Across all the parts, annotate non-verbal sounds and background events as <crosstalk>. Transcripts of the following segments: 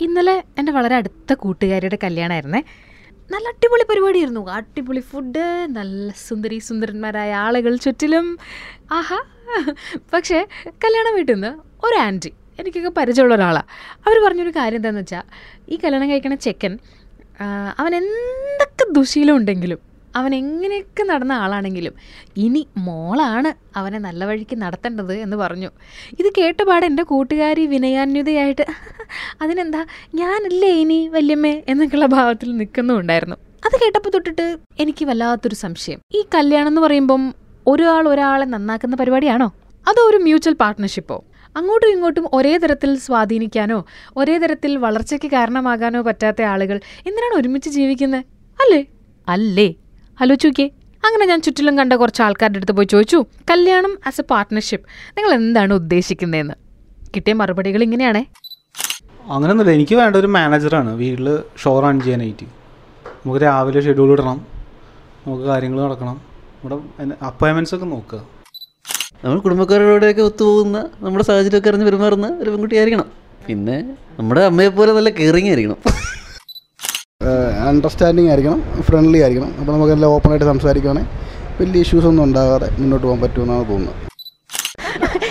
ഇന്നലെ എന്റെ വളരെ അടുത്ത കൂട്ടുകാരിയുടെ കല്യാണമായിരുന്നേ. നല്ല അടിപൊളി പരിപാടിയായിരുന്നു. അടിപൊളി ഫുഡ് നല്ല സുന്ദരി സുന്ദരന്മാരായ ആളുകൾ ചുറ്റിലും. ആഹാ. പക്ഷേ കല്യാണം വീട്ടിൽ നിന്ന് ഒരു ആന്റി എനിക്കൊക്കെ പരിചയമുള്ള ഒരാളാണ് അവർ പറഞ്ഞൊരു കാര്യം എന്താണെന്ന് വെച്ചാൽ ഈ കല്യാണം കഴിക്കണ ചെക്കൻ അവൻ എന്തൊക്കെ ദുശീലം ഉണ്ടെങ്കിലും അവൻ എങ്ങനെയൊക്കെ നടന്ന ആളാണെങ്കിലും ഇനി മോളാണ് അവനെ നല്ല വഴിക്ക് നടത്തേണ്ടത് എന്ന് പറഞ്ഞു. ഇത് കേട്ടപാട് എന്റെ കൂട്ടുകാരി വിനയാന്യതയായിട്ട് അതിനെന്താ ഞാനല്ലേ ഇനി വല്യമ്മേ എന്നൊക്കെയുള്ള ഭാവത്തിൽ നിൽക്കുന്നുണ്ടായിരുന്നു അത് കേട്ടപ്പോൾ തൊട്ടിട്ട് എനിക്ക് വല്ലാത്തൊരു സംശയം. ഈ കല്യാണം എന്ന് പറയുമ്പം ഒരാൾ ഒരാളെ നന്നാക്കുന്ന പരിപാടിയാണോ? അതോ ഒരു മ്യൂച്വൽ പാർട്ട്ണർഷിപ്പോ? അങ്ങോട്ടും ഇങ്ങോട്ടും ഒരേ തരത്തിൽ സ്വാധീനിക്കാനോ ഒരേ തരത്തിൽ വളർച്ചയ്ക്ക് കാരണമാകാനോ പറ്റാത്ത ആളുകൾ എന്തിനാണ് ഒരുമിച്ച് ജീവിക്കുന്നത് അല്ലേ? അല്ലേ? ആലോചിക്കേ അങ്ങനെ ഞാൻ ചുറ്റിലും കണ്ട കുറച്ച് ആൾക്കാരുടെ അടുത്ത് പോയി ചോദിച്ചു കല്യാണം ആസ് എ പാർട്ട്ണർഷിപ്പ് നിങ്ങൾ എന്താണ് ഉദ്ദേശിക്കുന്നതെന്ന്? കിട്ടിയ മറുപടികൾ ഇങ്ങനെയാണേ. അങ്ങനെയൊന്നുമില്ല എനിക്ക് വേണ്ട ഒരു മാനേജറാണ് വീട്ടിൽ ഷോ റൺ ചെയ്യാനായിട്ട്. നമുക്ക് രാവിലെ ഷെഡ്യൂൾ ഇടണം നമുക്ക് കാര്യങ്ങൾ നടക്കണം. ഇവിടെ അപ്പോയിൻമെന്റ്സ് ഒക്കെ നോക്കുക. നമ്മൾ കുടുംബക്കാരോടെയൊക്കെ ഒത്തുപോകുന്ന നമ്മുടെ സാഹചര്യമൊക്കെ അറിഞ്ഞ് പെരുമാറുന്ന ഒരു പെൺകുട്ടി ആയിരിക്കണം പിന്നെ നമ്മുടെ അമ്മയെ പോലെ നല്ല കെയറിങ് ആയിരിക്കണം. അണ്ടർസ്റ്റാൻഡിങ് ആയിരിക്കണം ഫ്രണ്ട്ലി ആയിരിക്കണം. അപ്പോൾ നമുക്ക് എല്ലാം ഓപ്പൺ ആയിട്ട് സംസാരിക്കുകയാണെങ്കിൽ വലിയ ഇഷ്യൂസ് ഒന്നും ഉണ്ടാകാതെ മുന്നോട്ട് പോകാൻ പറ്റുമെന്നാണ് തോന്നുന്നത്.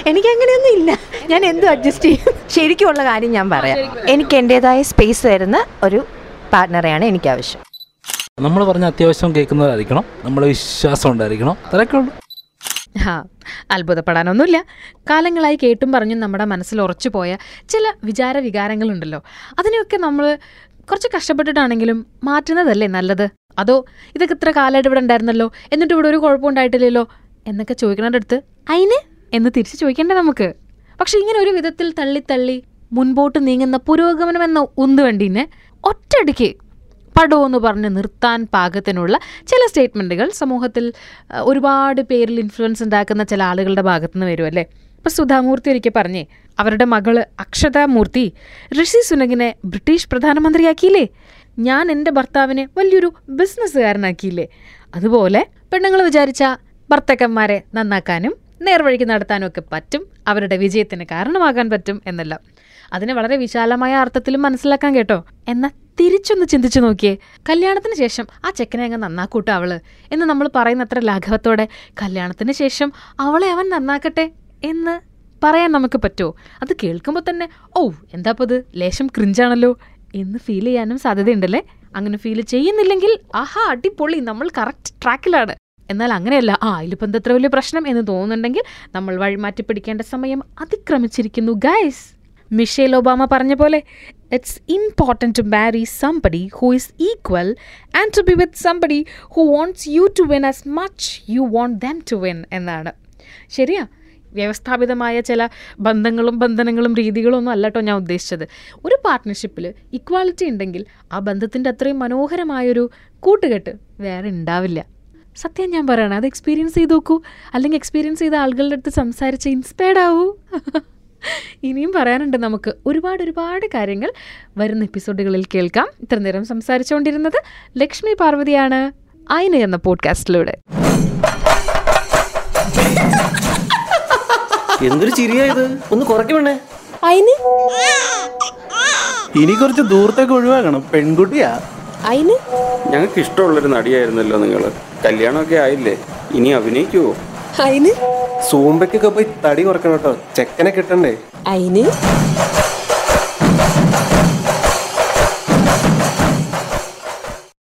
എനിക്ക് അങ്ങനെയൊന്നും ഇല്ല ഞാൻ എന്തും അഡ്ജസ്റ്റ് ചെയ്യും. ശരിക്കുമുള്ള കാര്യം ഞാൻ പറയാം. എനിക്ക് എന്റെതായ സ്പേസ് തരുന്ന ഒരു പാർട്ട്ണറെയാണ് എനിക്ക് ആവശ്യം നമ്മൾ പറഞ്ഞ അത്യാവശ്യം കേൾക്കുന്നതായിരിക്കണം നമ്മളെ വിശ്വാസം ഉണ്ടായിരിക്കണം. അത്രയൊക്കെ ഉള്ളൂ. ഹാ അത്ഭുതപ്പെടാനൊന്നുമില്ല. കാലങ്ങളായി കേട്ടും പറഞ്ഞും നമ്മുടെ മനസ്സിൽ ഉറച്ചു പോയ ചില വിചാര വികാരങ്ങളുണ്ടല്ലോ അതിനെയൊക്കെ നമ്മൾ കുറച്ച് കഷ്ടപ്പെട്ടിട്ടാണെങ്കിലും മാറ്റുന്നതല്ലേ നല്ലത്? അതോ ഇതൊക്കെ ഇത്ര കാലമായിട്ട് ഇവിടെ ഉണ്ടായിരുന്നല്ലോ എന്നിട്ട് ഇവിടെ ഒരു കുഴപ്പം ഉണ്ടായിട്ടില്ലല്ലോ എന്നൊക്കെ ചോദിക്കണതിന്റെ അടുത്ത്? അയിന്? എന്ന് തിരിച്ച് ചോദിക്കണ്ടേ നമുക്ക്? പക്ഷെ ഇങ്ങനെ ഒരു വിധത്തിൽ തള്ളി തള്ളി മുൻപോട്ട് നീങ്ങുന്ന പുരോഗമനം എന്ന ഉന്തുവണ്ടീനെ ഒറ്റയടിക്ക് എന്ന് പറഞ്ഞ് നിർത്താൻ പാകത്തിനുള്ള ചില സ്റ്റേറ്റ്മെന്റുകൾ സമൂഹത്തിൽ ഒരുപാട് പേരിൽ ഇൻഫ്ലുവൻസ് ഉണ്ടാക്കുന്ന ചില ആളുകളുടെ ഭാഗത്തുനിന്ന് വരുമല്ലേ? ഇപ്പം സുധാമൂർത്തി ഒരിക്കൽ പറഞ്ഞേ. അവരുടെ മകൾ അക്ഷതാമൂർത്തി. ഋഷി സുനകിനെ ബ്രിട്ടീഷ് പ്രധാനമന്ത്രിയാക്കിയില്ലേ? ഞാൻ എന്റെ ഭർത്താവിനെ വലിയൊരു ബിസിനസ്സുകാരനാക്കിയില്ലേ? അതുപോലെ പെണ്ണുങ്ങൾ വിചാരിച്ച ഭർത്തക്കന്മാരെ നന്നാക്കാനും നേർവഴിക്ക് നടത്താനും ഒക്കെ പറ്റും. അവരുടെ വിജയത്തിന് കാരണമാകാൻ പറ്റും എന്നല്ല. അതിനെ വളരെ വിശാലമായ അർത്ഥത്തിലും മനസ്സിലാക്കാൻ കേട്ടോ. എന്നാൽ തിരിച്ചൊന്ന് ചിന്തിച്ചു നോക്കിയേ. കല്യാണത്തിന് ശേഷം ആ ചെക്കനെ അങ്ങ് നന്നാക്കൂട്ടോ അവൾ? എന്ന് നമ്മൾ പറയുന്ന അത്ര ലാഘവത്തോടെ കല്യാണത്തിന് ശേഷം അവളെ അവൻ നന്നാക്കട്ടെ? എന്ന് പറയാൻ നമുക്ക് പറ്റുമോ? അത് കേൾക്കുമ്പോൾ തന്നെ ഓ എന്താപ്പത് ലേശം ക്രിഞ്ചാണല്ലോ എന്ന് ഫീൽ ചെയ്യാനും സാധ്യതയുണ്ടല്ലേ? അങ്ങനെ ഫീൽ ചെയ്യുന്നില്ലെങ്കിൽ ആഹാ അടിപൊളി നമ്മൾ കറക്റ്റ് ട്രാക്കിലാണ് എന്നാൽ അങ്ങനെയല്ല ആ ഇതിലിപ്പോൾ എന്താ അത്ര വലിയ പ്രശ്നം? എന്ന് തോന്നുന്നുണ്ടെങ്കിൽ നമ്മൾ വഴിമാറ്റി പിടിക്കേണ്ട സമയം അതിക്രമിച്ചിരിക്കുന്നു ഗൈസ് മിഷേൽ ഒബാമ പറഞ്ഞ പോലെ it's important to marry somebody who is equal and to be with somebody who wants you to win as much you want them to win എന്നാണ്. ശരിയാ? വ്യവസ്ഥാപിതമായ ചില ബന്ധങ്ങളും ബന്ധനങ്ങളും രീതികളും ഒന്നും അല്ല കേട്ടോ ഞാൻ ഉദ്ദേശിച്ചത്. ഒരു പാർട്ട്ണർഷിപ്പിൽ ഇക്വാലിറ്റി ഉണ്ടെങ്കിൽ ആ ബന്ധത്തിന്റെ അത്രയും മനോഹരമായൊരു കൂട്ടുകെട്ട് വേറെ ഉണ്ടാവില്ല. സത്യം ഞാൻ പറയണം അത് എക്സ്പീരിയൻസ് ചെയ്ത് നോക്കൂ. അല്ലെങ്കിൽ എക്സ്പീരിയൻസ് ചെയ്ത ആളുകളുടെ അടുത്ത് സംസാരിച്ച് ഇൻസ്പയർഡ് ആവൂ. <laughs> ഇനിയും പറയാനുണ്ട് നമുക്ക്. ഒരുപാട് ഒരുപാട് കാര്യങ്ങൾ വരുന്ന എപ്പിസോഡുകളിൽ കേൾക്കാം. ഇത്ര നേരം സംസാരിച്ചുകൊണ്ടിരുന്നത് ലക്ഷ്മി പാർവതിയാണ്. അയിന എന്ന പോഡ്കാസ്റ്റിലൂടെ എന്തൊരു ചിരിയായത് ഒന്ന് കുറയ്ക്കണേ അയിന്? ഇനി കുറച്ച് ദൂരത്തേക്ക് ഒഴിവാക്കണം. പെൺകുട്ടിയാ. അയിന്? ഞങ്ങൾക്ക് ഇഷ്ടമുള്ളൊരു നടിയായിരുന്നല്ലോ നിങ്ങൾ കല്യാണമൊക്കെ ആയില്ലേ? ഇനി അഭിനയിക്കുവോ? അയിന്? സൂമ്പയ്ക്കൊക്കെ പോയി തടി കുറക്കണം കേട്ടോ. ചെക്കനെ കിട്ടണ്ടേ? അയിന്?